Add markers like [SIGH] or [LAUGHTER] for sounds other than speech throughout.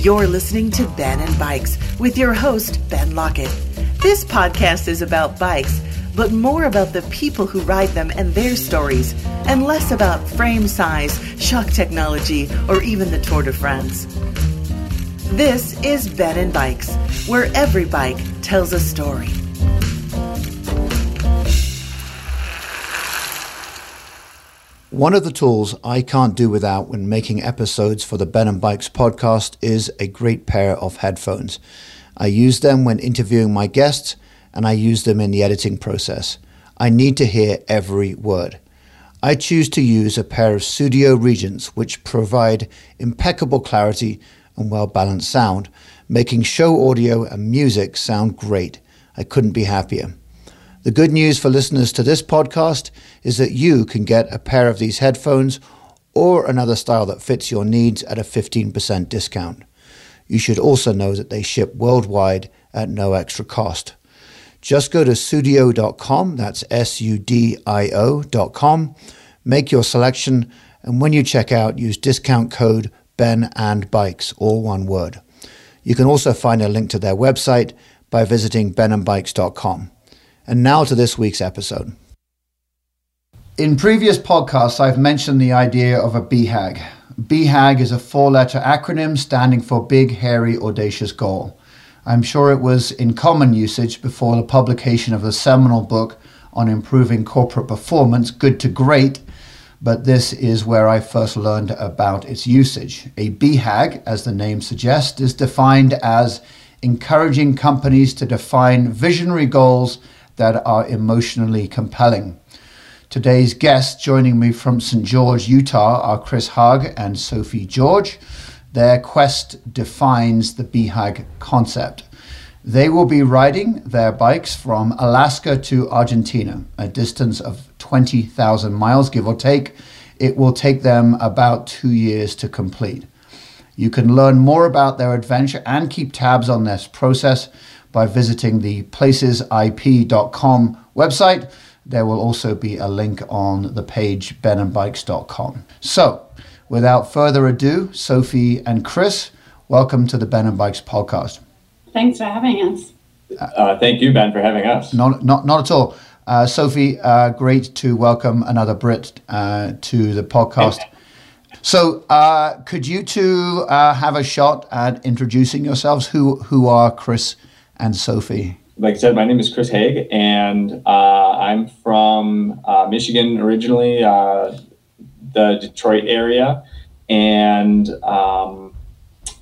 You're listening to Ben and Bikes with your host, Ben Lockett. This podcast is about bikes, but more about the people who ride them and their stories, and less about frame size, shock technology, or even the Tour de France. This is Ben and Bikes, where every bike tells a story. One of the tools I can't do without when making episodes for the Ben and Bikes podcast is a great pair of headphones. I use them when interviewing my guests and I use them in the editing process. I need to hear every word. I choose to use a pair of Sudio Regents which provide impeccable clarity and well balanced sound, making show audio and music sound great. I couldn't be happier. The good news for listeners to this podcast is that you can get a pair of these headphones or another style that fits your needs at a 15% discount. You should also know that they ship worldwide at no extra cost. Just go to sudio.com, that's S U D I O.com, make your selection, and when you check out, use discount code Ben and Bikes, all one word. You can also find a link to their website by visiting benandbikes.com. And now to this week's episode. In previous podcasts, I've mentioned the idea of a BHAG. BHAG is a four letter acronym standing for Big, Hairy, Audacious Goal. I'm sure it was in common usage before the publication of the seminal book on improving corporate performance, Good to Great, but this is where I first learned about its usage. A BHAG, as the name suggests, is defined as encouraging companies to define visionary goals that are emotionally compelling. Today's guests joining me from St. George, Utah are Chris Haag and Sophie George. Their quest defines the BHAG concept. They will be riding their bikes from Alaska to Argentina, a distance of 20,000 miles, give or take. It will take them about two years to complete. You can learn more about their adventure and keep tabs on this process by visiting the placesip.com website. There will also be a link on the page benandbikes.com. So, without further ado, Sophie and Chris, welcome to the Ben and Bikes podcast. Thanks for having us. Uh, thank you, Ben, for having us. Not, not, not at all. Uh, Sophie, uh, great to welcome another Brit uh, to the podcast. So, uh, could you two uh, have a shot at introducing yourselves? Who who are Chris and Sophie? Like I said, my name is Chris Haag, and uh, I'm from uh, Michigan originally, uh, the Detroit area, and um,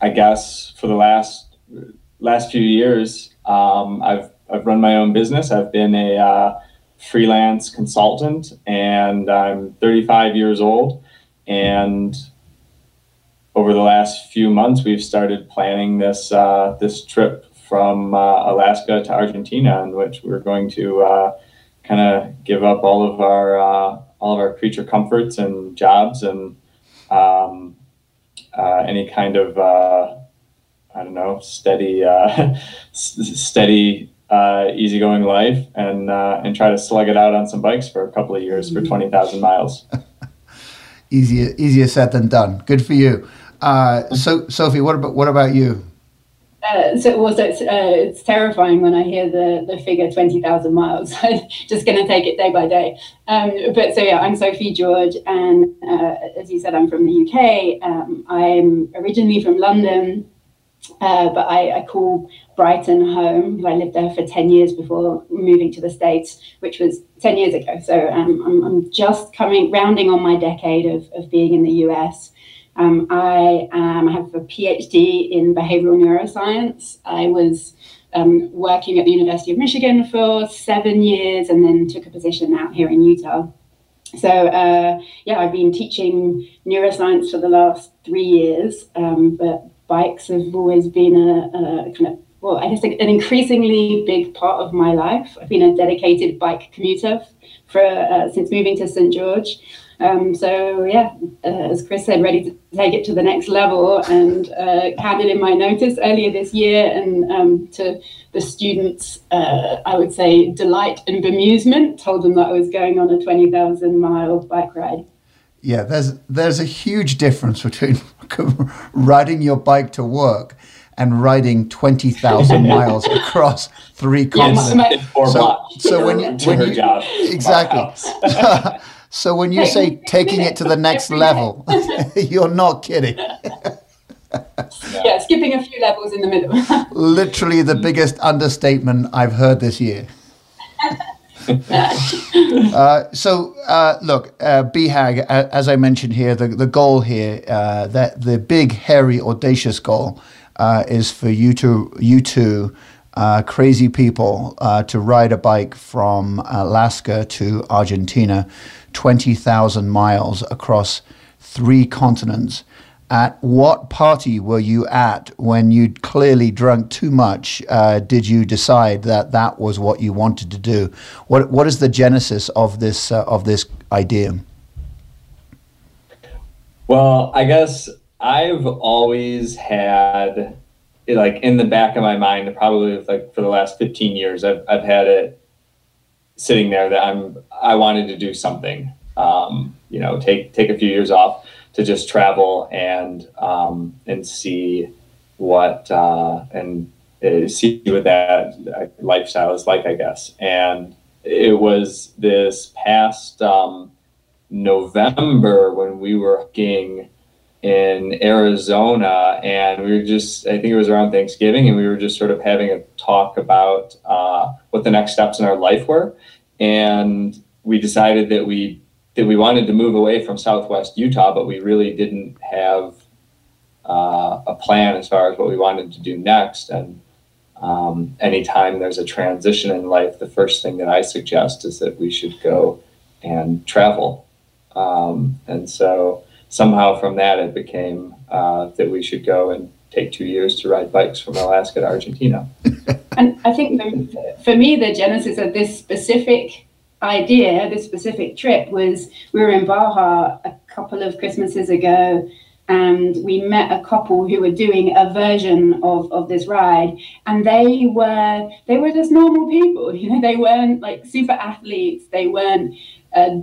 I guess for the last last few years, um, I've I've run my own business. I've been a uh, freelance consultant, and I'm 35 years old. And over the last few months, we've started planning this uh, this trip from uh, Alaska to Argentina, in which we're going to uh, kind of give up all of our uh, all of our creature comforts and jobs and um, uh, any kind of uh, I don't know steady [LAUGHS] steady easygoing life and and try to slug it out on some bikes for a couple of years for twenty thousand miles [LAUGHS] easier easier said than done. Good for you. Uh, [LAUGHS] so, Sophie, what about what about you? Uh, so, it's, uh, it's terrifying when I hear the, the figure 20,000 miles. [LAUGHS] I'm just going to take it day by day. Um, but so, yeah, I'm Sophie George, and uh, as you said, I'm from the UK. Um, I'm originally from London, uh, but I, I, call Brighton home. I lived there for 10 years before moving to the States, which was 10 years ago. So um, I'm, I'm, just coming, rounding on my decade of, of being in the US. Um, I um, have a PhD in behavioral neuroscience. I was um, working at the University of Michigan for seven years and then took a position out here in Utah. So, uh, yeah, I've been teaching neuroscience for the last three years, um, but bikes have always been a, a kind of well, I guess an increasingly big part of my life. I've been a dedicated bike commuter for uh, since moving to St George. Um, so yeah, uh, as Chris said, ready to take it to the next level, and uh, handed in my notice earlier this year. And um, to the students, uh, I would say delight and bemusement, told them that I was going on a twenty thousand mile bike ride. Yeah, there's there's a huge difference between [LAUGHS] riding your bike to work and riding 20,000 [LAUGHS] miles across three continents. my- Four So, so when when her you job. exactly. [LAUGHS] so when you say [LAUGHS] taking it to the next level, [LAUGHS] you're not kidding. [LAUGHS] Yeah, skipping a few levels in the middle. Literally the biggest understatement I've heard this year. Uh, so, uh, look, uh, BHAG, as I mentioned here, the, the goal here, uh, that the big, hairy, audacious goal uh, is for you to, you two uh, crazy people uh, to ride a bike from Alaska to Argentina, 20,000 miles across three continents. At what party were you at when you'd clearly drunk too much? Uh, did you decide that that was what you wanted to do? What What is the genesis of this uh, of this idea? Well, I guess I've always had, like, in the back of my mind, probably like for the last 15 years, I've, I've had it sitting there that I'm, I wanted to do something, um, you know, take, take a few years off to just travel and, um, and see what, uh, and uh, see what that uh, lifestyle is like, I guess. And it was this past, um, November when we were hiking in Arizona, and we were just, I think it was around Thanksgiving, and we were just sort of having a talk about uh, what the next steps in our life were. And we decided that we that we wanted to move away from Southwest Utah, but we really didn't have uh, a plan as far as what we wanted to do next. And um, anytime there's a transition in life, the first thing that I suggest is that we should go and travel. Um, and so somehow from that, it became uh, that we should go and take two years to ride bikes from Alaska to Argentina. [LAUGHS] And I think the, for me, the genesis of this specific idea, this specific trip, was we were in Baja a couple of Christmases ago, and we met a couple who were doing a version of, of this ride, and they were they were just normal people. [LAUGHS] You know, they weren't like super athletes. They weren't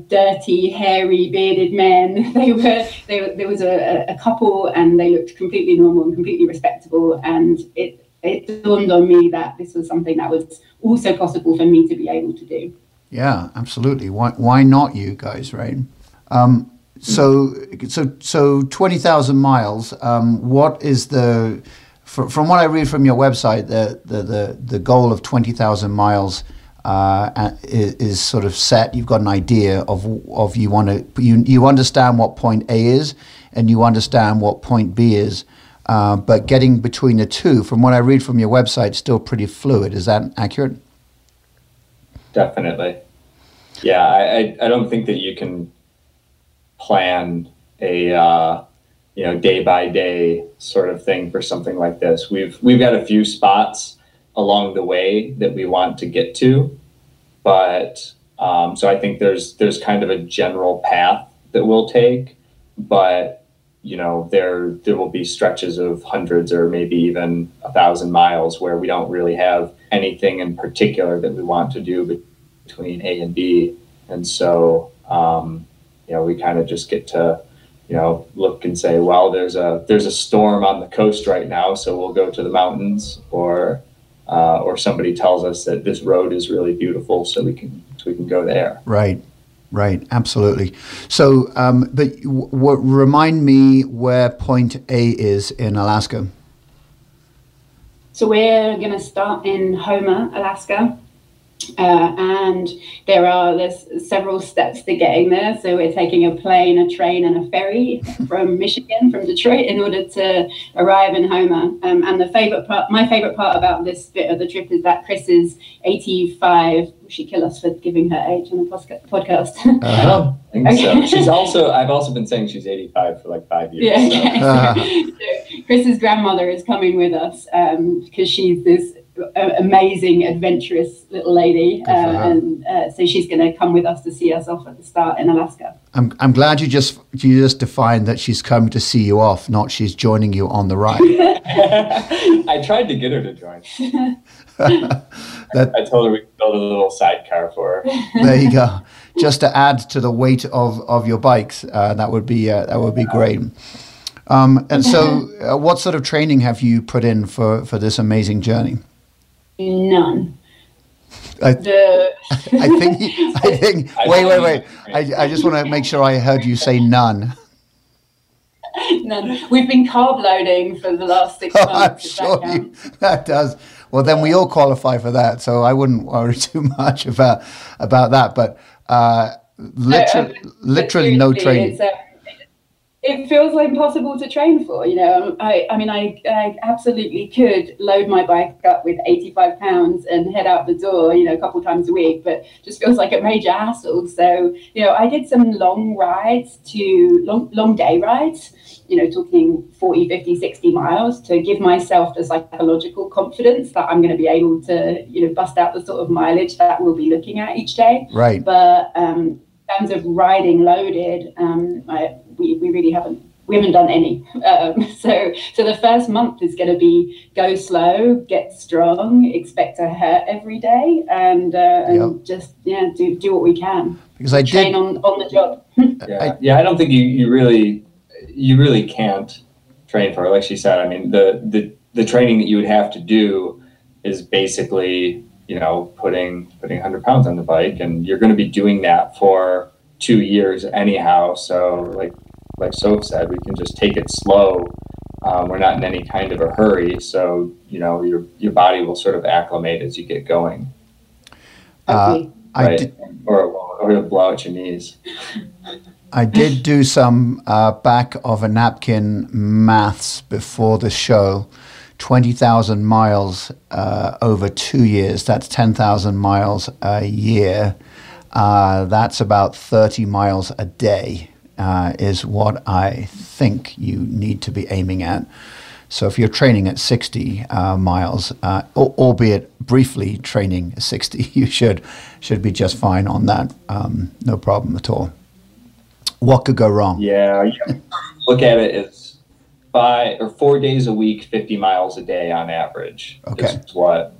dirty, hairy, bearded men. [LAUGHS] They were, they were there was a, a couple, and they looked completely normal and completely respectable, and it it dawned on me that this was something that was also possible for me to be able to do. Yeah, absolutely. Why Why not you guys, right? Um, so so so twenty thousand miles. Um, what is the fr- from what I read from your website, the the the, the goal of twenty thousand miles uh, is, sort of set. You've got an idea of of you want to you you understand what point A is, and you understand what point B is. Uh, but getting between the two, from what I read from your website, still pretty fluid. Is that accurate? Definitely. Yeah, I, I, I don't think that you can plan a uh, you know day by day sort of thing for something like this. We've we've got a few spots along the way that we want to get to, but um, so I think there's there's kind of a general path that we'll take, but you know there there will be stretches of hundreds or maybe even a thousand miles where we don't really have anything in particular that we want to do between A and B, and so um, you know we kind of just get to you know look and say, well, there's a there's a storm on the coast right now, so we'll go to the mountains, or uh, or somebody tells us that this road is really beautiful, so we can so we can go there. Right, right, absolutely. So, um, but w- w- remind me where Point A is in Alaska. So we're going to start in Homer, Alaska. Uh, and there are there's several steps to getting there. So we're taking a plane, a train, and a ferry [LAUGHS] from Michigan, from Detroit, in order to arrive in Homer. Um, and the favorite part, my favorite part about this bit of the trip is that Chris is 85. Will she kill us for giving her age on the podcast? [LAUGHS] I don't think so. She's also I've also been saying she's 85 for like five years. Yeah. so- okay. [LAUGHS] So Chris's grandmother is coming with us because she's this amazing, adventurous little lady, uh, Good for her. and uh, so she's going to come with us to see us off at the start in Alaska. I'm, I'm glad you just you just defined that she's come to see you off, not she's joining you on the ride. [LAUGHS] I tried to get her to join. [LAUGHS] [LAUGHS] That- I told her we could build a little sidecar for her. there you go. Just to add to the weight of, of your bikes, uh, that would be uh, that would be great. Um, and so, uh, what sort of training have you put in for, for this amazing journey? None. I, The [LAUGHS] I think, I think, [LAUGHS] wait, wait, wait. I, I just want to make sure I heard you say none. [LAUGHS] none. We've been carb loading for the last six Oh, I'm months. that sure you, that does. Well, then we all qualify for that, so I wouldn't worry too much about about that. But uh, literally, Um, but literally no training. It's, it feels like impossible to train for. You know, I, I mean, I, I absolutely could load my bike up with 85 pounds and head out the door, you know, a couple times a week, but just feels like a major hassle. So, you know, I did some long rides to long, long day rides, you know, talking 40, 50, 60 miles to give myself the psychological confidence that I'm going to be able to, you know, bust out the sort of mileage that we'll be looking at each day Right. but um, in terms of riding loaded, um, I, we, we really haven't we haven't done any. Um, [LAUGHS] so so the first month is going to be go slow, get strong, expect to hurt every day, and, uh, and Yep. just yeah do do what we can. Because I Train did. on on the job. [LAUGHS] Yeah, I- yeah. I don't think you, you really you really can't train for it. Like she said, I mean the the the training that you would have to do is basically you know putting putting 100 pounds on the bike, and you're going to be doing that for two years anyhow. So like like Soph said, we can just take it slow. Um, we're not in any kind of a hurry, so you know your your body will sort of acclimate as you get going, Uh, hopefully. I right? did. Or or you'll blow out your knees. [LAUGHS] I did do some uh, back of a napkin maths before the show. 20,000 miles uh, over two years. That's 10,000 miles a year. Uh, that's about 30 miles a day, uh, is what I think you need to be aiming at. So if you're training at 60 uh, miles, uh, al- albeit briefly training 60, [LAUGHS] you should should be just fine on that. Um, no problem at all. What could go wrong? Yeah, look at it as five or four days a week, 50 miles a day on average. Okay. Is what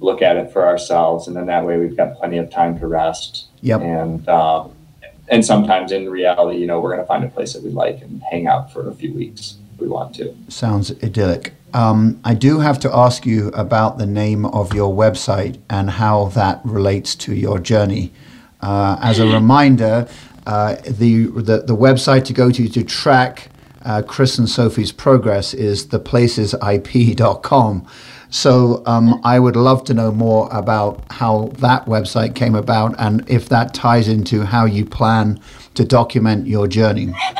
look at it for ourselves, and then that way we've got plenty of time to rest. Yep. And um, and sometimes in reality, you know, we're going to find a place that we like and hang out for a few weeks if we want to. Sounds idyllic. Um, I do have to ask you about the name of your website and how that relates to your journey. Uh, as a reminder, uh, the, the the website to go to to track uh, Chris and Sophie's progress is theplacesip.com. So um, I would love to know more about how that website came about and if that ties into how you plan to document your journey. [LAUGHS]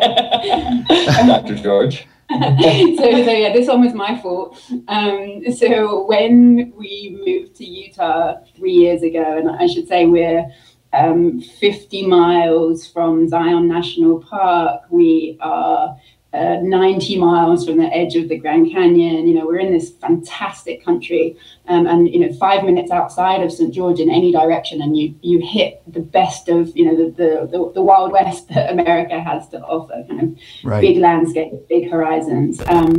Dr. George. [LAUGHS] so, so yeah, this one was my fault. Um, so when we moved to Utah three years ago, and I should say we're um, 50 miles from Zion National Park, we are uh, 90 miles from the edge of the Grand Canyon. You know, we're in this fantastic country, um, and you know, five minutes outside of St. George in any direction, and you you hit the best of you know the the, the, the Wild West [LAUGHS] that America has to offer. Kind of Right. big landscape, big horizons. Um,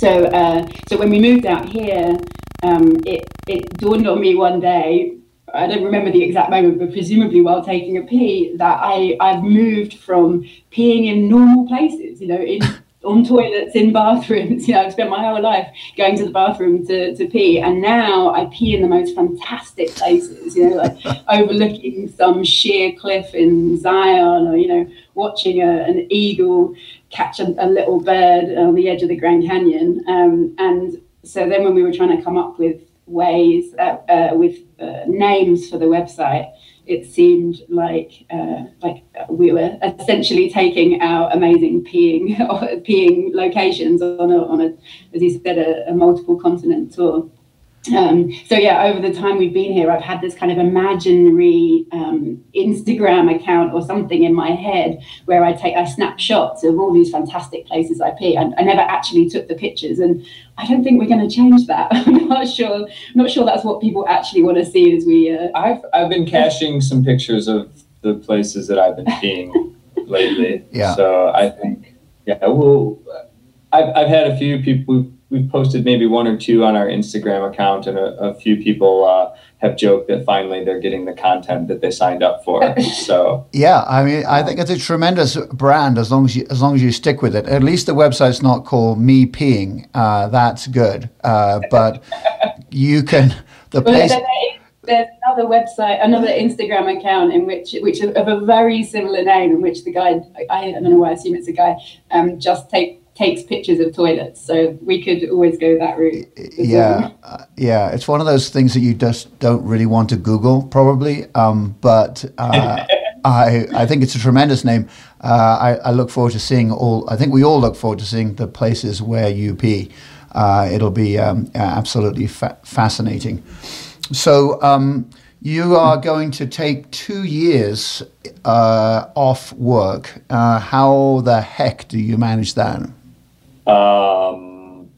so, uh, so when we moved out here, um, it it dawned on me one day. I don't remember the exact moment, but presumably while taking a pee, that I I've moved from peeing in normal places, you know, in [LAUGHS] on toilets, in bathrooms. You know, I've spent my whole life going to the bathroom to, to pee, and now I pee in the most fantastic places. You know, like [LAUGHS] overlooking some sheer cliff in Zion, or you know, watching a, an eagle catch a, a little bird on the edge of the Grand Canyon. Um, and so then when we were trying to come up with ways, uh, uh, with uh, names for the website, it seemed like uh, like we were essentially taking our amazing peeing [LAUGHS] peeing locations on a, on a as you said a, a multiple continent tour. Um, so yeah, over the time we've been here, I've had this kind of imaginary um, Instagram account or something in my head where I take I snap shots of all these fantastic places I pee. I, I never actually took the pictures, and I don't think we're going to change that. [LAUGHS] I'm not sure. not sure that's what people actually want to see as we. Uh, I've I've been caching some pictures of the places that I've been seeing lately. Yeah. So I think yeah, well, I've I've had a few people we've posted maybe one or two on our Instagram account, and a, a few people uh, have joked that finally they're getting the content that they signed up for. [LAUGHS] So yeah, I mean, I think it's a tremendous brand as long as you as long as you stick with it. At least the website's not called Me Peeing. Uh, that's good, uh, but you can the place. There's another website, another Instagram account in which, which of a very similar name, in which the guy, I, I don't know why I assume it's a guy, um, just take takes pictures of toilets. So we could always go that route. Yeah, uh, yeah. It's one of those things that you just don't really want to Google, probably. Um, but uh, [LAUGHS] I, I think it's a tremendous name. Uh, I, I, look forward to seeing all. I think we all look forward to seeing the places where you pee. Uh, it'll be um, absolutely fa- fascinating. So. Um, you are going to take two years uh, off work. Uh, how the heck do you manage that? Um,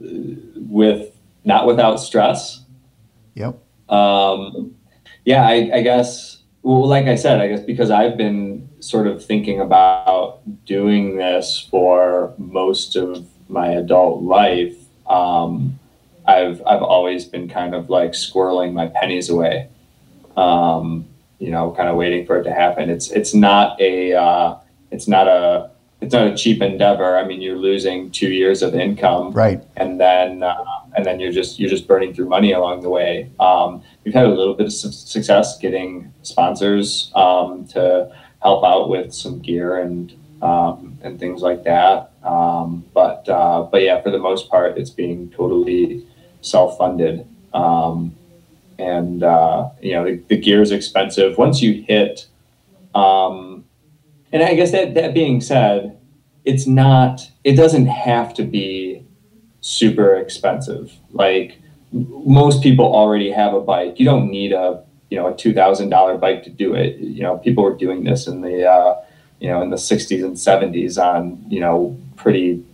with not without stress. Yep. Um, yeah, I, I guess. Well, like I said, I guess because I've been sort of thinking about doing this for most of my adult life. Um, I've I've always been kind of like squirreling my pennies away. Um, you know, kind of waiting for it to happen. It's it's not a uh, it's not a it's not a cheap endeavor. I mean, you're losing two years of income, right? And then uh, and then you're just you're just burning through money along the way. Um, we've had a little bit of su- success getting sponsors um, to help out with some gear and um, and things like that. Um, but uh, but yeah, for the most part, it's being totally self funded. Um, and uh, you know the, the gear is expensive. Once you hit um, and I guess that that being said, it's not. It doesn't have to be super expensive. Like most people already have a bike. You don't need a you know a two thousand dollar bike to do it. You know people were doing this in the uh, you know in the '60s and '70s on you know pretty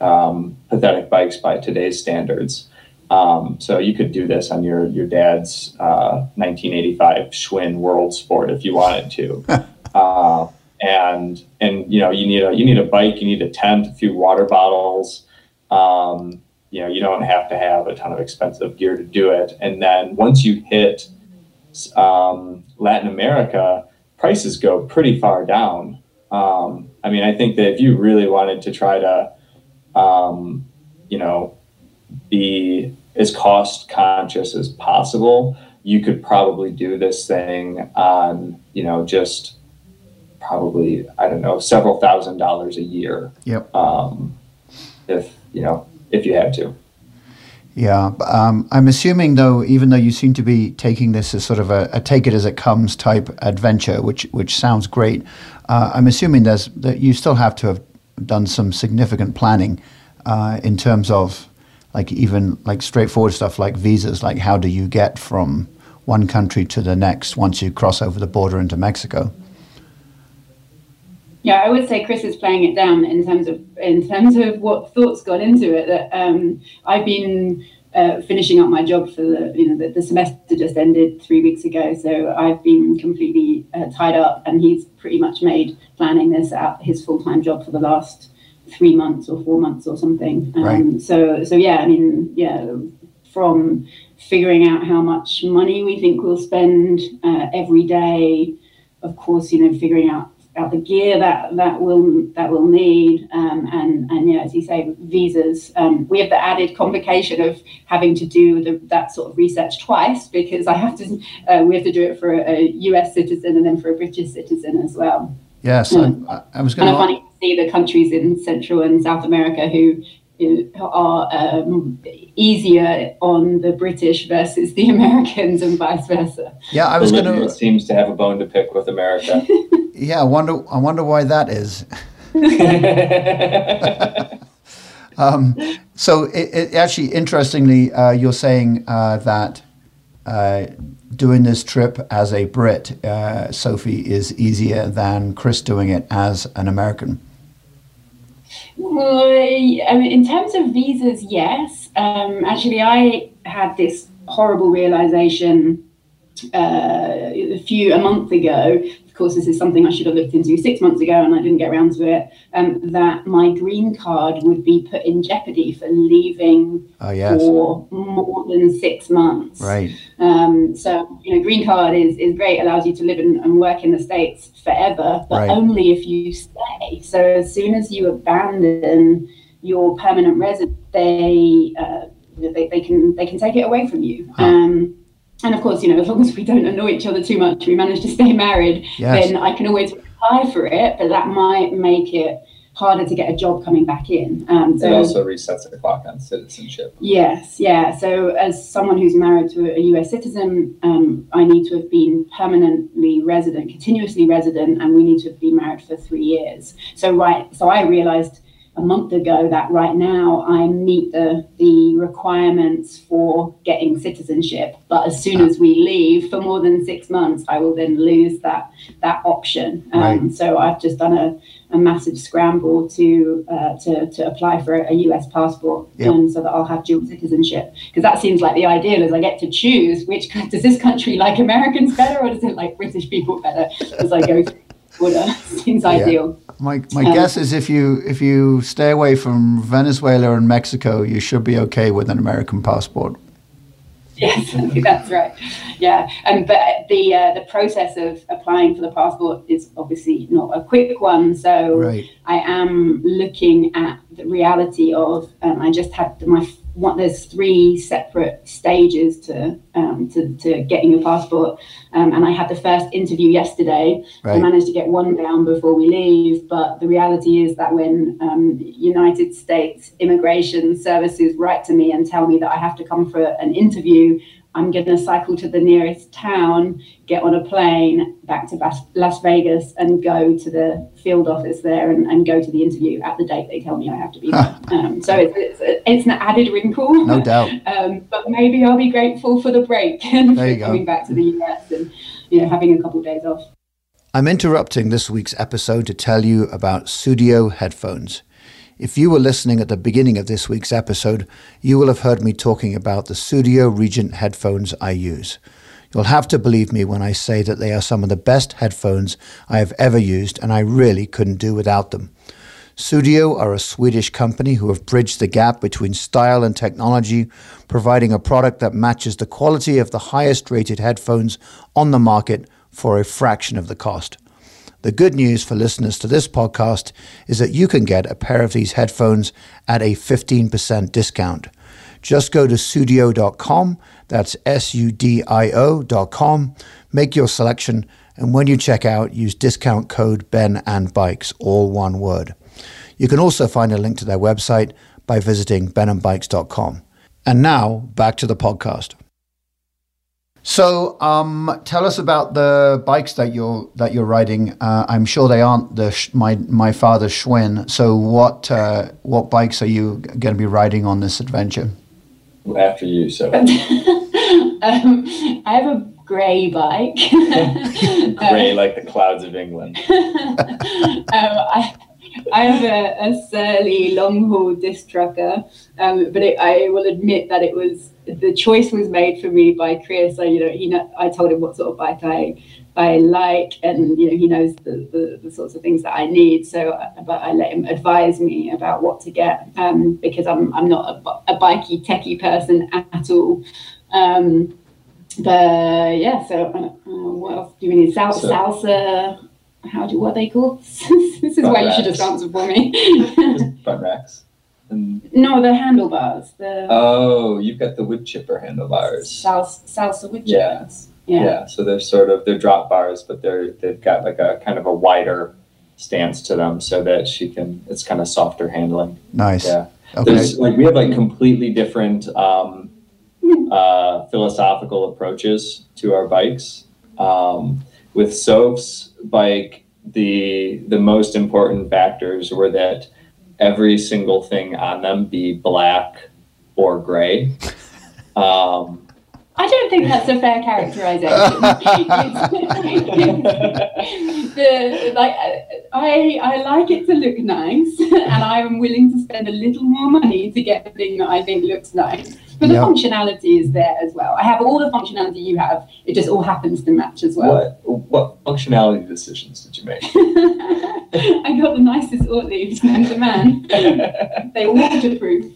um, pathetic bikes by today's standards. Um, so you could do this on your your dad's uh, 1985 Schwinn World Sport if you wanted to. [LAUGHS] uh, and and you know you need a you need a bike, you need a tent, a few water bottles. Um, you know you don't have to have a ton of expensive gear to do it. And then once you hit um, Latin America, prices go pretty far down. Um, I mean, I think that if you really wanted to try to, um, you know, be as cost conscious as possible, you could probably do this thing on, you know, just probably I don't know several thousand dollars a year. Yep. Um, if you know if you had to. Yeah, um, I'm assuming though, even though you seem to be taking this as sort of a, a take it as it comes type adventure, which which sounds great. Uh, I'm assuming there's that you still have to have done some significant planning uh, in terms of like even like straightforward stuff like visas. Like how do you get from one country to the next once you cross over the border into Mexico? Yeah, I would say Chris is playing it down in terms of in terms of what thoughts got into it. That um, I've been uh, finishing up my job for the you know the, the, semester just ended three weeks ago, so I've been completely uh, tied up, and he's pretty much made planning this out his full time job for the last three months or four months or something. Um, right. So so yeah, I mean yeah, from figuring out how much money we think we'll spend uh, every day, of course, you know, figuring out about the gear that that will that will need um, and and yeah as you say visas. Um, we have the added complication of having to do the, that sort of research twice because I have to uh, we have to do it for a, a, US citizen and then for a British citizen as well. Yes um, I, I, was going to funny to see the countries in Central and South America who are um, easier on the British versus the [LAUGHS] Americans and vice versa. Yeah, I was going to. Seems to have a bone to pick with America. [LAUGHS] yeah, I wonder. I wonder why that is. [LAUGHS] um, so, it, it, actually, interestingly, uh, you're saying uh, that uh, doing this trip as a Brit, uh, Sophie, is easier than Chris doing it as an American. Well, in terms of visas, yes. Um, actually, I had this horrible realization uh, a few a month ago course, this is something I should have looked into six months ago and I didn't get around to it, um, that my green card would be put in jeopardy for leaving Oh, yes. for more than six months. Right. Um, so, you know, green card is, is great, allows you to live in, and work in the States forever, but Right. only if you stay. So as soon as you abandon your permanent residence, they, uh, they, they can they can take it away from you. Um, and of course, you know, as long as we don't annoy each other too much, we manage to stay [LAUGHS] married, Yes. then I can always apply for it, but that might make it harder to get a job coming back in. Um, It also resets the clock on citizenship. Yes, yeah. So, as someone who's married to a US citizen, um, I need to have been permanently resident, continuously resident, and we need to have been married for three years. So, right. So, I realized a month ago that right now I meet the the requirements for getting citizenship, but as soon as we leave for more than six months, I will then lose that that option. Um, Right. So, I've just done a a massive scramble to uh, to to apply for a US passport, Yep. um, so that I'll have dual citizenship. Because that seems like the ideal is I get to choose which [LAUGHS] does this country like Americans better or does it like British people better as I go through [LAUGHS] order. [LAUGHS] seems ideal. My my Um, guess is if you if you stay away from Venezuela and Mexico, you should be okay with an American passport. Yes, I [LAUGHS] think that's right. Yeah, and but the uh, the process of applying for the passport is obviously not a quick one. So Right. I am looking at the reality of. Um, I just had my one. There's three separate stages to um, to, to getting your passport, um, and I had the first interview yesterday. I managed to get one down before we leave, but the reality is that when um, United States Immigration Services write to me and tell me that I have to come for an interview, I'm going to cycle to the nearest town, get on a plane back to Las- Las Vegas, and go to the field office there and, and go to the interview at the date they tell me I have to be there. [LAUGHS] um, so it's, it's, it's an added wrinkle. No doubt. [LAUGHS] Um, but maybe I'll be grateful for the break and There for go. coming back to the US and you know having a couple of days off. I'm interrupting this week's episode to tell you about Sudio headphones. If you were listening at the beginning of this week's episode, you will have heard me talking about the Sudio Regent headphones I use. You'll have to believe me when I say that they are some of the best headphones I have ever used, and I really couldn't do without them. Sudio are a Swedish company who have bridged the gap between style and technology, providing a product that matches the quality of the highest rated headphones on the market for a fraction of the cost. The good news for listeners to this podcast is that you can get a pair of these headphones at a 15% discount. Just go to sudio.com, that's S U D I O.com, make your selection, and when you check out, use discount code Ben and Bikes, all one word. You can also find a link to their website by visiting benandbikes.com. And now, back to the podcast. So, um, tell us about the bikes that you're that you're riding. Uh, I'm sure they aren't the sh- my my father's Schwinn. So, what uh, what bikes are you going to be riding on this adventure? After you, so [LAUGHS] um, I have a grey bike. [LAUGHS] gray like the clouds of England. [LAUGHS] um, I, I have a, a Surly Long Haul Disc Trucker, um, but it, I will admit that it was the choice was made for me by Chris. So you know, he know, I told him what sort of bike I I like, and you know, he knows the, the, the sorts of things that I need. So, uh, but I let him advise me about what to get um, because I'm I'm not a, a bikey techie person at all. Um, but yeah, so uh, uh, what else do we need? Sal- So- salsa. How do what are they called? this is why you should just answer for me. Just [LAUGHS] front racks. And, no, the handlebars. The oh, you've got the Woodchipper handlebars. salsa, salsa with Yeah. Yeah. Yeah. so they're sort of they're drop bars, but they're they've got like a kind of a wider stance to them, so that she can it's kind of softer handling. Nice. Yeah. Okay. There's like we have like completely different um, uh, philosophical approaches to our bikes. Um, with Soph's bike, the the most important factors were that every single thing on them be black or gray. Um, I don't think that's a fair characterization. [LAUGHS] the like I I like it to look nice, [LAUGHS] and I'm willing to spend a little more money to get the thing that I think looks nice. But the Yep. functionality is there as well. I have all the functionality you have. It just all happens to match as well. What what functionality decisions did you make? [LAUGHS] I got the nicest Ortliebs [LAUGHS] known to man. [LAUGHS] They're waterproof.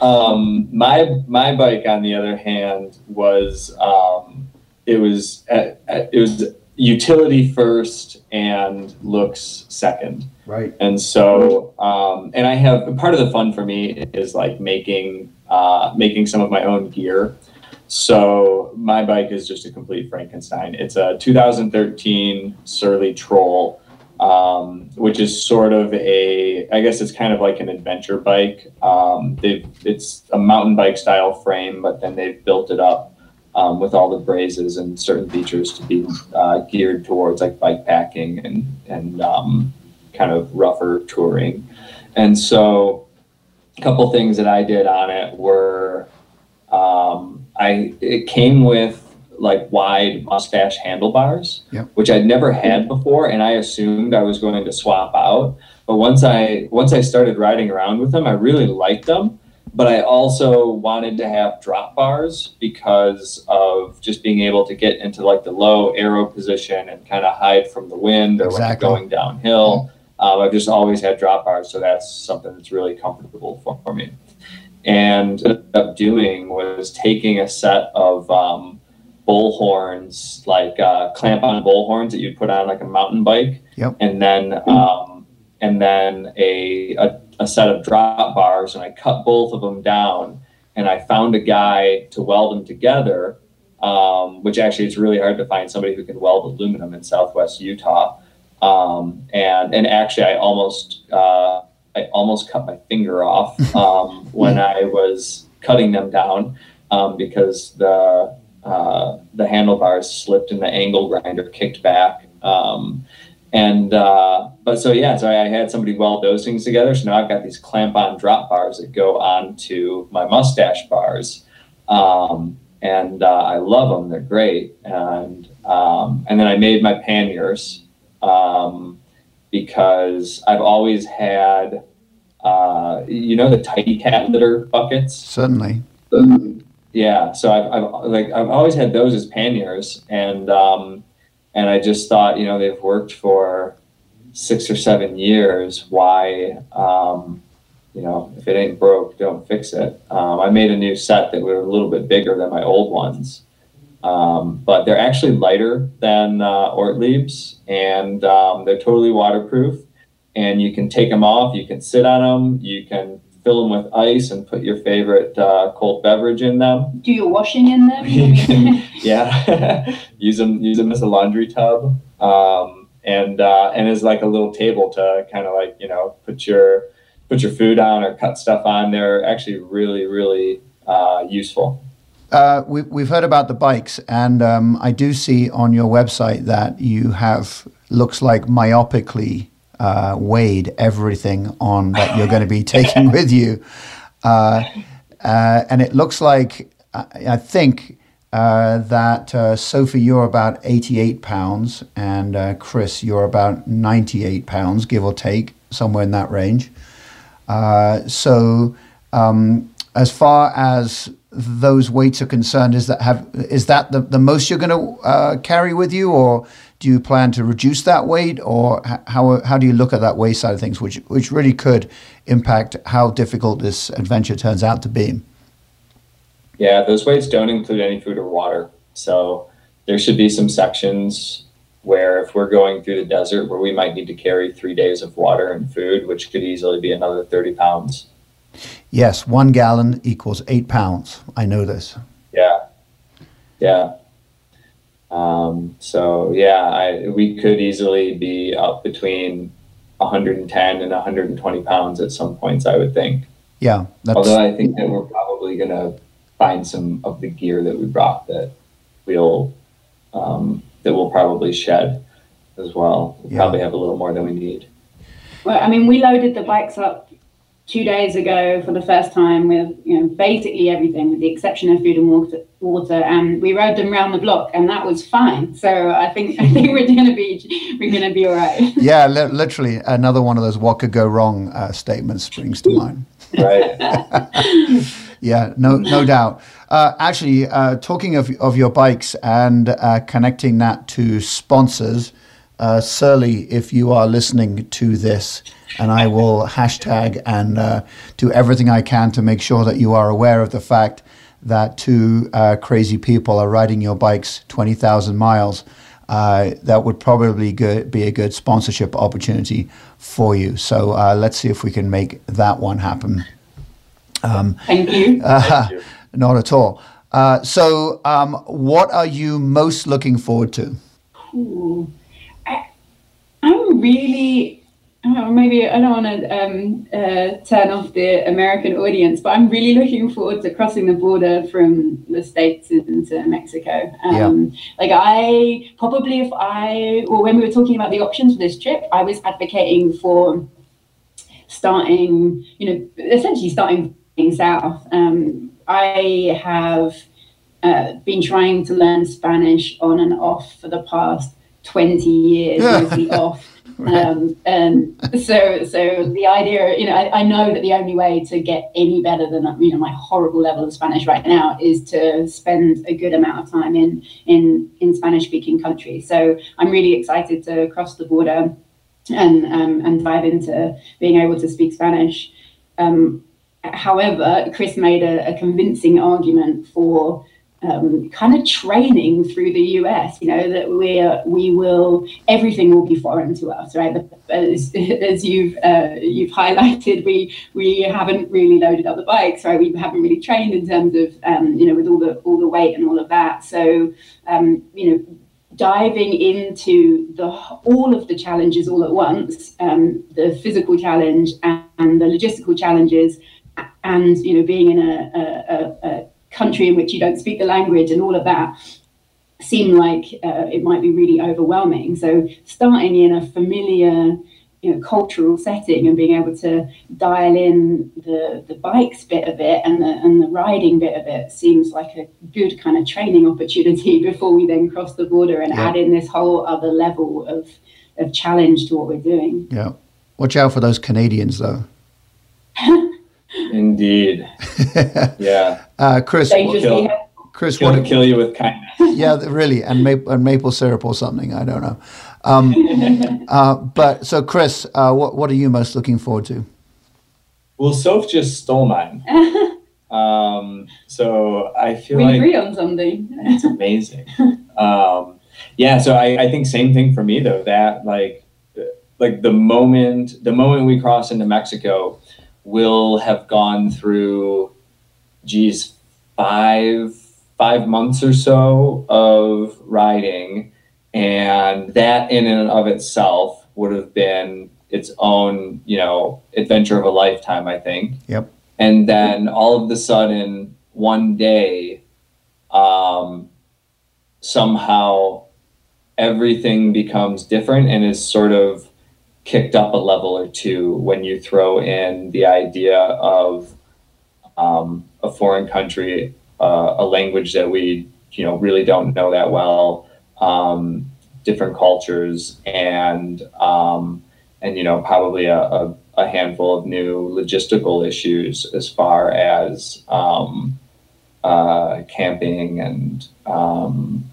Um, my my bike, on the other hand, was um, it was uh, uh, it was utility first and looks second. Right. And so, um, and I have part of the fun for me is like making uh, making some of my own gear. So my bike is just a complete Frankenstein. It's a 2013 Surly Troll, um, which is sort of a, I guess it's kind of like an adventure bike. Um, they've, it's a mountain bike style frame, but then they've built it up um, with all the brazes and certain features to be uh, geared towards like bike packing and and um, kind of rougher touring. And so, a couple things that I did on it were um, I it came with like wide mustache handlebars, Yep. which I'd never had before, and I assumed I was going to swap out. But once I once I started riding around with them, I really liked them. But I also wanted to have drop bars because of just being able to get into like the low aero position and kind of hide from the wind or Exactly. when you're going downhill. Um, I've just always had drop bars, so that's something that's really comfortable for, for me. And what I ended up doing was taking a set of um, bull horns, like uh, clamp-on bull horns that you'd put on like a mountain bike, Yep. and then um, and then a, a a set of drop bars, and I cut both of them down, and I found a guy to weld them together. Um, which actually it's really hard to find somebody who can weld aluminum in Southwest Utah. Um, and and actually, I almost uh, I almost cut my finger off [LAUGHS] um, when I was cutting them down um, because the uh, the handlebars slipped and the angle grinder kicked back. Um, and uh, but so yeah, so I had somebody weld those things together. So now I've got these clamp-on drop bars that go onto my mustache bars, um, and uh, I love them. They're great. And um, and then I made my panniers um, because I've always had, uh, you know, the tidy cat litter buckets. Certainly. Yeah, so I've, I've like I've always had those as panniers, and um, and I just thought, you know, they've worked for six or seven years. Why, um, you know, if it ain't broke, don't fix it. Um, I made a new set that were a little bit bigger than my old ones, um, but they're actually lighter than uh, Ortlieb's, and um, they're totally waterproof. And you can take them off. You can sit on them. You can fill them with ice and put your favorite uh, cold beverage in them. Do your washing in them? You [LAUGHS] can, yeah, [LAUGHS] use them use them as a laundry tub, um, and uh, and as like a little table to kind of like you know put your put your food on or cut stuff on. They're actually really really uh, useful. Uh, we, we've heard about the bikes, and um, I do see on your website that you have looks like myopically uh, weighed everything on that you're going to be [LAUGHS] taking with you, uh, uh, and it looks like I, I think uh, that uh, Sophie you're about 88 pounds, and uh, Chris you're about 98 pounds, give or take, somewhere in that range. Uh, so, um, as far as those weights are concerned, is that have is that the, the most you're going to uh, carry with you, or do you plan to reduce that weight, or how how do you look at that weight side of things, which which really could impact how difficult this adventure turns out to be? Yeah, those weights don't include any food or water, so there should be some sections where if we're going through the desert where we might need to carry three days of water and food, which could easily be another thirty pounds. Yes, one gallon equals eight pounds. I know this. Yeah, yeah. Um, so yeah, I, we could easily be up between 110 and 120 pounds at some points. I would think. Yeah, that's Although I think that we're probably gonna find some of the gear that we brought that we'll um, that we'll probably shed as well. We'll Yeah. probably have a little more than we need. Well, I mean, we loaded the bikes up two days ago for the first time with you know basically everything with the exception of food and water water and we rode them around the block and that was fine. So i think i think we're gonna be we're gonna be all right [LAUGHS] yeah li- literally another one of those what could go wrong uh, statements springs to mind. Right. [LAUGHS] Yeah no no doubt. Uh, actually uh, talking of, of your bikes and uh, connecting that to sponsors uh, Surly, if you are listening to this, and I will [LAUGHS] hashtag and uh, do everything I can to make sure that you are aware of the fact that two uh, crazy people are riding your bikes 20,000 miles. Uh, that would probably good, be a good sponsorship opportunity for you. So uh, let's see if we can make that one happen. Um, Thank you. [LAUGHS] Thank you. Not at all. Uh, so, um, what are you most looking forward to? Ooh. I'm really oh, maybe I don't want to um, uh, turn off the American audience, but I'm really looking forward to crossing the border from the states into Mexico. Um, yeah. Like I probably, if I or when we were talking about the options for this trip, I was advocating for starting, you know, essentially starting south. Um, I have uh, been trying to learn Spanish on and off for the past 20 years mostly [LAUGHS] off. Um, and so, so the idea, you know, I, I, know that the only way to get any better than you know my horrible level of Spanish right now is to spend a good amount of time in in in Spanish-speaking countries. So I'm really excited to cross the border and um, and dive into being able to speak Spanish. Um, however, Chris made a, a convincing argument for um, kind of training through the US, you know, that we are, we will everything will be foreign to us, right? As, [LAUGHS] as you've uh, you've highlighted, we we haven't really loaded up the bikes, right? We haven't really trained in terms of um, you know with all the all the weight and all of that. So um, you know, diving into the all of the challenges all at once, um, the physical challenge and, and, the logistical challenges, and you know, being in a, a, a country in which you don't speak the language and all of that seem like uh, it might be really overwhelming. So starting in a familiar, you know, cultural setting and being able to dial in the, the bikes bit of it and the and the riding bit of it seems like a good kind of training opportunity [LAUGHS] before we then cross the border and yeah. add in this whole other level of of challenge to what we're doing. Yeah. Watch out for those Canadians though. [LAUGHS] Indeed. [LAUGHS] yeah. Uh, Chris, kill, Chris, want to kill you with kindness. [LAUGHS] yeah, really, and maple, and maple syrup or something. I don't know. Um, [LAUGHS] uh, but so, Chris, uh, what what are you most looking forward to? Well, Soph just stole mine. um, so I feel we like agree on something. it's amazing. Um, yeah, so I, I think same thing for me though. That like like the moment the moment we cross into Mexico will have gone through, geez, five five months or so of riding, and that in and of itself would have been its own, you know, adventure of a lifetime. I think. Yep. And then all of the sudden, one day, um, somehow everything becomes different and is sort of kicked up a level or two when you throw in the idea of um, a foreign country, uh, a language that we you know really don't know that well, um, different cultures, and um, and you know probably a, a, a, handful of new logistical issues as far as um, uh, camping and um,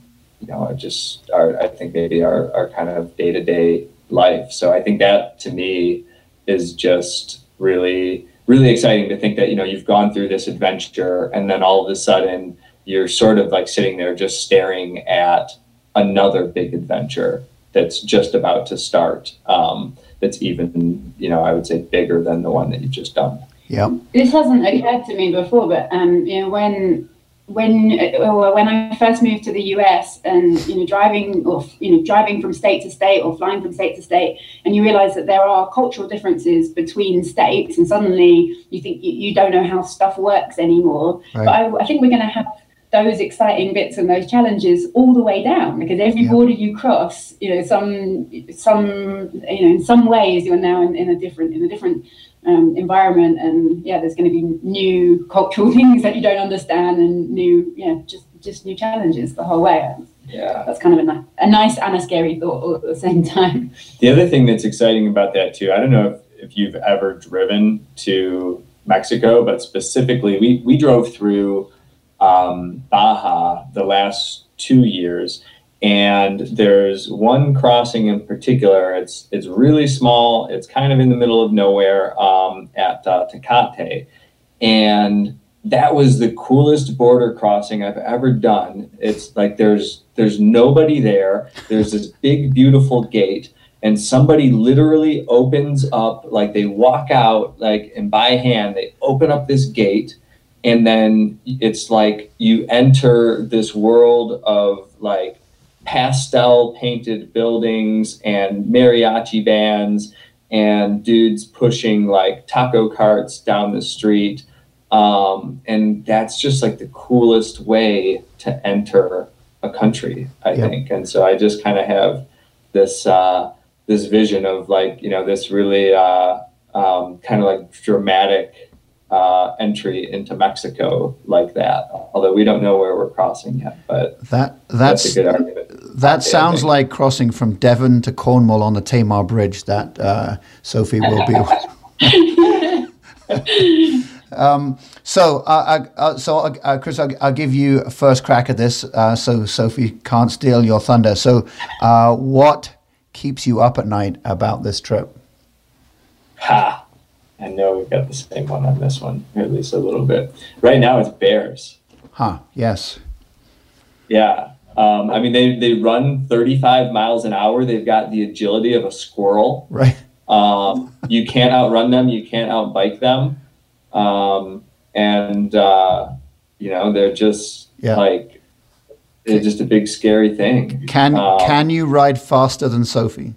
you know just our, I think maybe our, our kind of day to day life. So I think that to me is just really really exciting to think that you know you've gone through this adventure and then all of a sudden you're sort of like sitting there just staring at another big adventure that's just about to start um, that's even you know i would say bigger than the one that you've just done yeah this hasn't occurred to me before but um, you know when when uh, when I first moved to the US and you know driving or you know driving from state to state or flying from state to state and you realize that there are cultural differences between states and suddenly you think you, you don't know how stuff works anymore right. but I, I, think we're going to have those exciting bits and those challenges all the way down because every yeah. border you cross you know some some you know in some ways you're now in, in a different in a different um, environment, and yeah, there's going to be new cultural [LAUGHS] things that you don't understand, and new, you know, just just new challenges the whole way. Yeah, that's kind of a, a nice and a scary thought all at the same [LAUGHS] time. The other thing that's exciting about that too, I don't know if, if you've ever driven to Mexico, but specifically, we we drove through um, Baja the last two years and there's one crossing in particular. It's it's really small. It's kind of in the middle of nowhere um, at uh, and that was the coolest border crossing I've ever done. It's like there's there's nobody there. There's this big beautiful gate, and somebody literally opens up like they walk out like and by hand they open up this gate and then it's like you enter this world of like pastel painted buildings and mariachi bands and dudes pushing like taco carts down the street. Um, and that's just like the coolest way to enter a country, I yep. think. And so I just kind of have this uh, this vision of like you know this really uh, um, kind of like dramatic uh, entry into Mexico like that. Although we don't know where we're crossing yet, but that that's, that's a good argument. That sounds like crossing from Devon to Cornwall on the Tamar Bridge. That uh, Sophie will be. [LAUGHS] [LAUGHS] um, so, uh, uh so uh, Chris, I'll, I'll, give you a first crack at this, uh, so Sophie can't steal your thunder. So, what keeps you up at night about this trip? Ha! I know we've got the same one on this one, at least a little bit. Right now, it's bears. Huh. Yes. Yeah. Um, I mean, they, they run 35 miles an hour. They've got the agility of a squirrel. Right. Um, you can't outrun them. You can't outbike them. Um, and, uh, you know, they're just yeah. like, they're just a big scary thing. Can, um, can you ride faster than Sophie?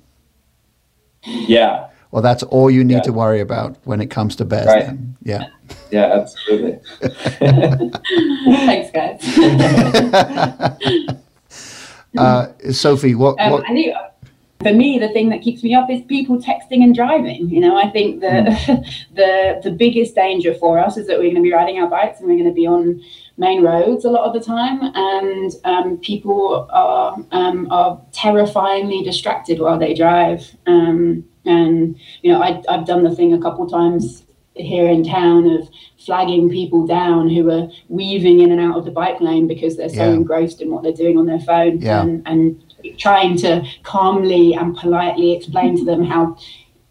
Yeah. Well, that's all you need yeah. to worry about when it comes to bears. Right. Then. Yeah. [LAUGHS] Yeah, absolutely. Thanks, guys. [LAUGHS] uh, Sophie, what, um, what? I think for me, the thing that keeps me up is people texting and driving. You know, I think that mm. [LAUGHS] the the biggest danger for us is that we're going to be riding our bikes and we're going to be on main roads a lot of the time, and um, people are um, are terrifyingly distracted while they drive. Um, and you know, I, I've done the thing a couple of times here in town of flagging people down who are weaving in and out of the bike lane because they're so yeah. engrossed in what they're doing on their phone yeah. and, and trying to calmly and politely explain to them how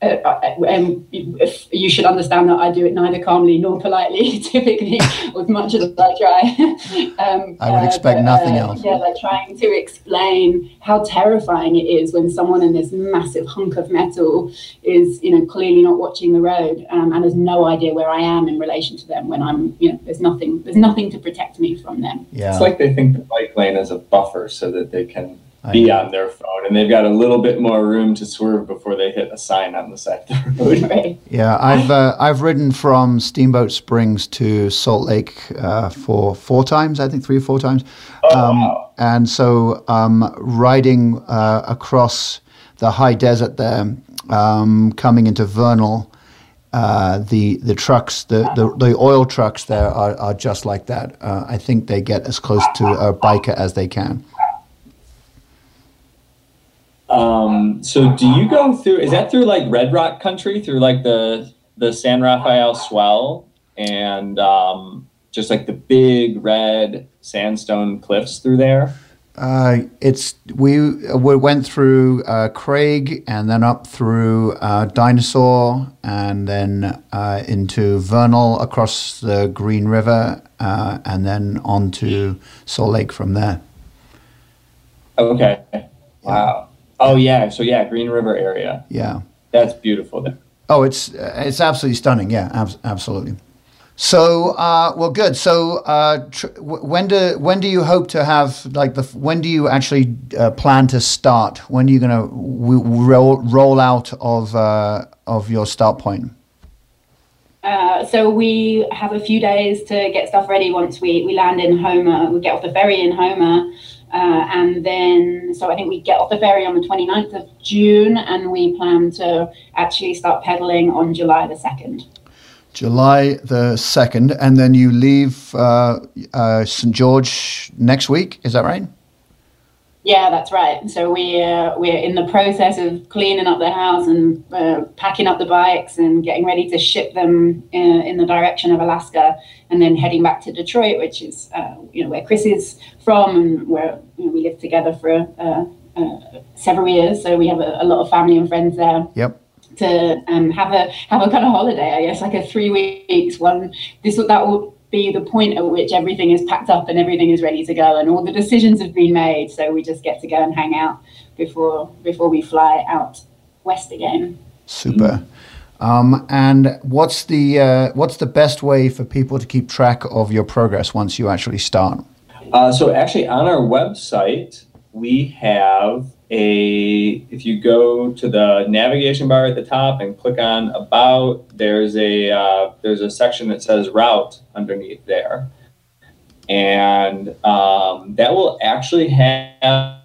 uh, um, you should understand that I do it neither calmly nor politely, [LAUGHS] typically, as much as I try. [LAUGHS] um, I would uh, expect but, nothing uh, else. Yeah, like trying to explain how terrifying it is when someone in this massive hunk of metal is, you know, clearly not watching the road um, and has no idea where I am in relation to them when I'm, you know, there's nothing, there's nothing to protect me from them. Yeah, it's like they think the bike lane is a buffer so that they can be on their phone, and they've got a little bit more room to swerve before they hit a sign on the side of the road. Right. Yeah, I've uh, I've ridden from Steamboat Springs to Salt Lake uh, for four times, I think three or four times, oh, um, wow. and so um, riding uh, across the high desert there, um, coming into Vernal. Uh, the the trucks, the, the, the oil trucks there are, are just like that. Uh, I think they get as close to a biker as they can. Um, so do you go through? Is that through like Red Rock country, through like the the San Rafael Swell, and um, just like the big red sandstone cliffs through there? Uh, it's we we went through uh, Craig and then up through uh, Dinosaur and then uh, into Vernal across the Green River uh, and then on to Salt Lake from there. Okay. Wow. Oh yeah, so yeah, Green River area. Yeah, that's beautiful there. Oh, it's it's absolutely stunning. Yeah, ab- absolutely. So, uh, well, good. So, uh, tr- when do when do you hope to have like the when do you actually uh, plan to start? When are you going to w- roll roll out of uh, of your start point? Uh, so we have a few days to get stuff ready once we, we land in Homer, We get off the ferry in Homer Uh, and then, so I think we get off the ferry on the 29th of June, and we plan to actually start pedaling on July the 2nd. July the 2nd, and then you leave uh, uh, St. George next week, is that right? Yeah, that's right. So we uh, we're in the process of cleaning up the house and uh, packing up the bikes and getting ready to ship them in, uh, in, the direction of Alaska, and then heading back to Detroit, which is uh, you know where Chris is from and where you know, we lived together for uh, uh, several years. So we have a, a, lot of family and friends there. Yep. To um, have a have a kind of holiday, I guess, like a three weeks one. This that will be the point at which everything is packed up and everything is ready to go and all the decisions have been made. So we just get to go and hang out before before we fly out west again. Super. Um, and what's the uh, what's the best way for people to keep track of your progress once you actually start? Uh, so actually on our website we have a if you go to the navigation bar at the top and click on about there's a uh, there's a section that says route underneath there. And um, that will actually have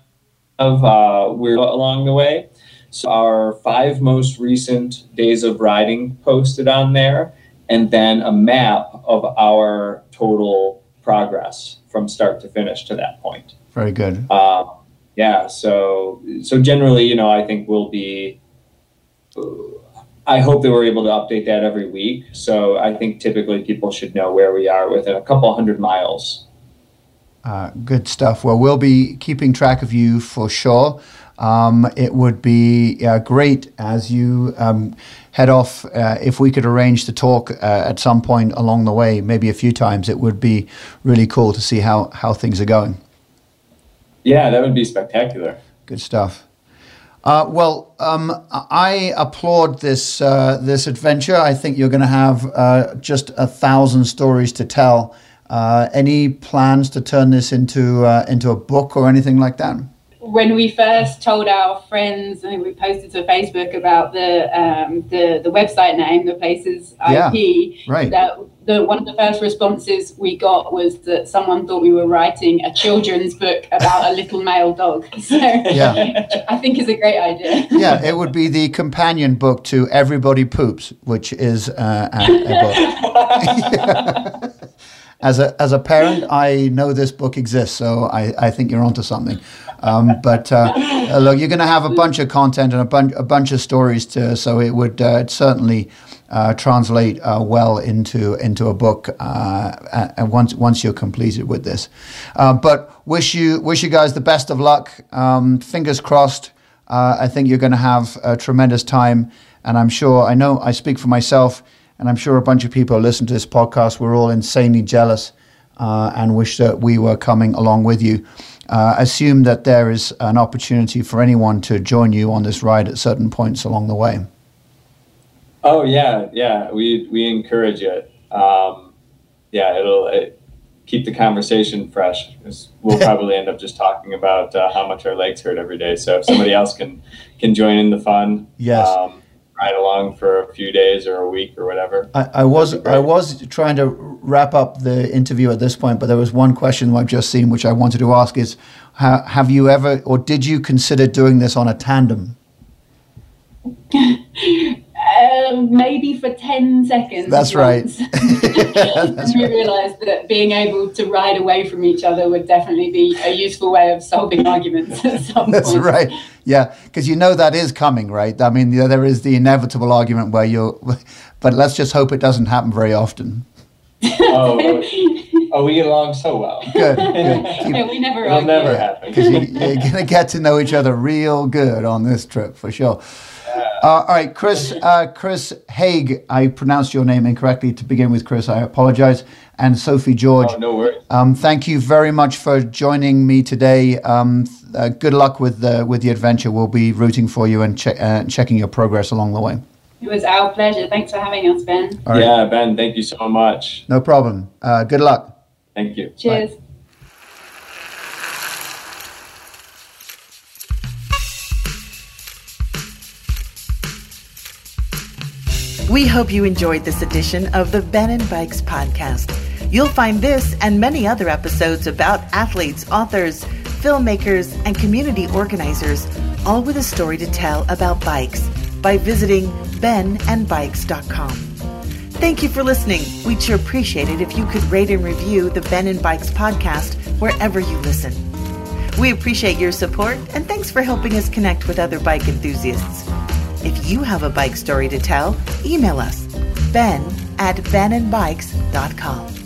uh, we're along the way. So our five most recent days of riding posted on there and then a map of our total progress from start to finish to that point. Very good. Uh, yeah, so so generally, you know, I think we'll be. I hope that we're able to update that every week. So I think typically people should know where we are within a couple hundred miles. Uh, good stuff. Well, we'll be keeping track of you for sure. Um, it would be uh, great as you um, head off. Uh, if we could arrange to talk uh, at some point along the way, maybe a few times, it would be really cool to see how, how things are going. Yeah, that would be spectacular. Good stuff. Uh, well, um, I applaud this uh, this adventure. I think you're going to have uh, just a thousand stories to tell. Uh, any plans to turn this into uh, into a book or anything like that? when we first told our friends, I think we posted to Facebook about the um, the the website name, the places yeah, IP. Right. That the one of the first responses we got was that someone thought we were writing a children's book about a little male dog. [LAUGHS] So yeah. I think is a great idea. yeah, it would be the companion book to Everybody Poops, which is uh, a, a book. [LAUGHS] as a as a parent, I know this book exists, so I, I think you're onto something. Um, but uh, look, you're going to have a bunch of content and a bunch a bunch of stories to, so it would uh, certainly uh, translate uh, well into into a book uh, once once you're completed with this. Uh, but wish you wish you guys the best of luck. Um, fingers crossed. I think you're going to have a tremendous time, and I'm sure I know I speak for myself and I'm sure a bunch of people who listen to this podcast, we're all insanely jealous uh, and wish that we were coming along with you. Uh, assume that there is an opportunity for anyone to join you on this ride at certain points along the way. Oh yeah, yeah, we we encourage it. Um, yeah, it'll it, keep the conversation fresh. We'll [LAUGHS] probably end up just talking about uh, how much our legs hurt every day. So if somebody else can can join in the fun, yes. Um, ride along for a few days or a week or whatever. I, I was I was trying to wrap up the interview at this point, but there was one question I've just seen which I wanted to ask: is ha, have you ever or did you consider doing this on a tandem? [LAUGHS] Um, maybe for 10 seconds. That's right. That's [LAUGHS] we realized that being able to ride away from each other would definitely be a useful way of solving arguments at [LAUGHS] some That's point. right. Yeah, because you know that is coming, right? I mean, there is the inevitable argument where you're, [LAUGHS] but let's just hope it doesn't happen very often. oh, oh, we get along so well. Good, good. Keep, yeah, we never It'll never happen. Because you, you're going to get to know each other real good on this trip, for sure. Uh, all right, Chris. Uh, Chris Haig. I pronounced your name incorrectly to begin with, Chris. I apologize. And Sophie George. Oh, no worries. Um, thank you very much for joining me today. Um, uh, good luck with the with the adventure. We'll be rooting for you and che- uh, checking your progress along the way. It was our pleasure. Thanks for having us, Ben. Right. Yeah, Ben. Thank you so much. No problem. Uh, good luck. Thank you. Cheers. Bye. We hope you enjoyed this edition of the Ben and Bikes podcast. You'll find this and many other episodes about athletes, authors, filmmakers, and community organizers, all with a story to tell about bikes by visiting benandbikes.com. Thank you for listening. We'd sure appreciate it if you could rate and review the Ben and Bikes podcast wherever you listen. We appreciate your support and thanks for helping us connect with other bike enthusiasts. If you have a bike story to tell, email us ben at benandbikes.com.